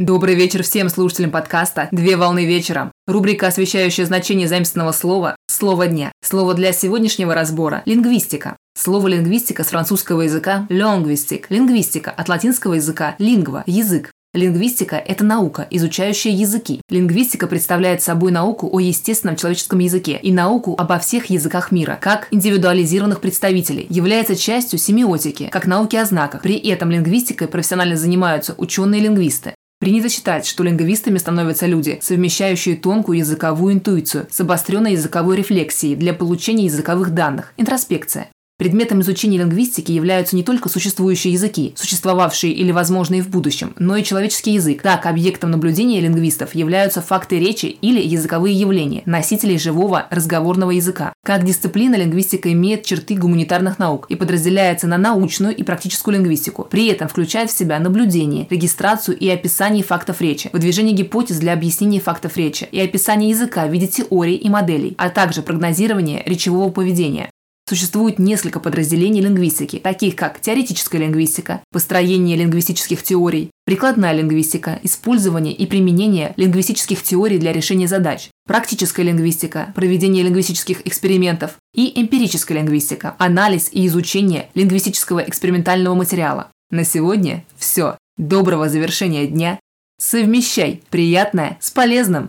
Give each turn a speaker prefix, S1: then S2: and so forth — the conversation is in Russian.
S1: Добрый вечер всем слушателям подкаста «Две волны вечера». Рубрика, освещающая значение заместного слова «Слово дня». Слово для сегодняшнего разбора – лингвистика. Слово лингвистика с французского языка – linguistic, лингвистика, от латинского языка – lingua, язык. Лингвистика – это наука, изучающая языки. Лингвистика представляет собой науку о естественном человеческом языке и науку обо всех языках мира, как индивидуализированных представителей, является частью семиотики, как науки о знаках. При этом лингвистикой профессионально занимаются ученые-лингвисты. Принято считать, что лингвистами становятся люди, совмещающие тонкую языковую интуицию с обостренной языковой рефлексией для получения языковых данных, интроспекция. Предметом изучения лингвистики являются не только существующие языки, существовавшие или возможные в будущем, но и человеческий язык. Так, объектом наблюдения лингвистов являются факты речи или языковые явления, носителей живого разговорного языка. Как дисциплина лингвистика имеет черты гуманитарных наук и подразделяется на научную и практическую лингвистику. При этом включает в себя наблюдение, регистрацию и описание фактов речи, выдвижение гипотез для объяснения фактов речи и описание языка в виде теорий и моделей, а также прогнозирование речевого поведения. Существует несколько подразделений лингвистики, таких как теоретическая лингвистика, построение лингвистических теорий, прикладная лингвистика, использование и применение лингвистических теорий для решения задач, практическая лингвистика, проведение лингвистических экспериментов и эмпирическая лингвистика, анализ и изучение лингвистического экспериментального материала. На сегодня все. Доброго завершения дня. Совмещай приятное с полезным.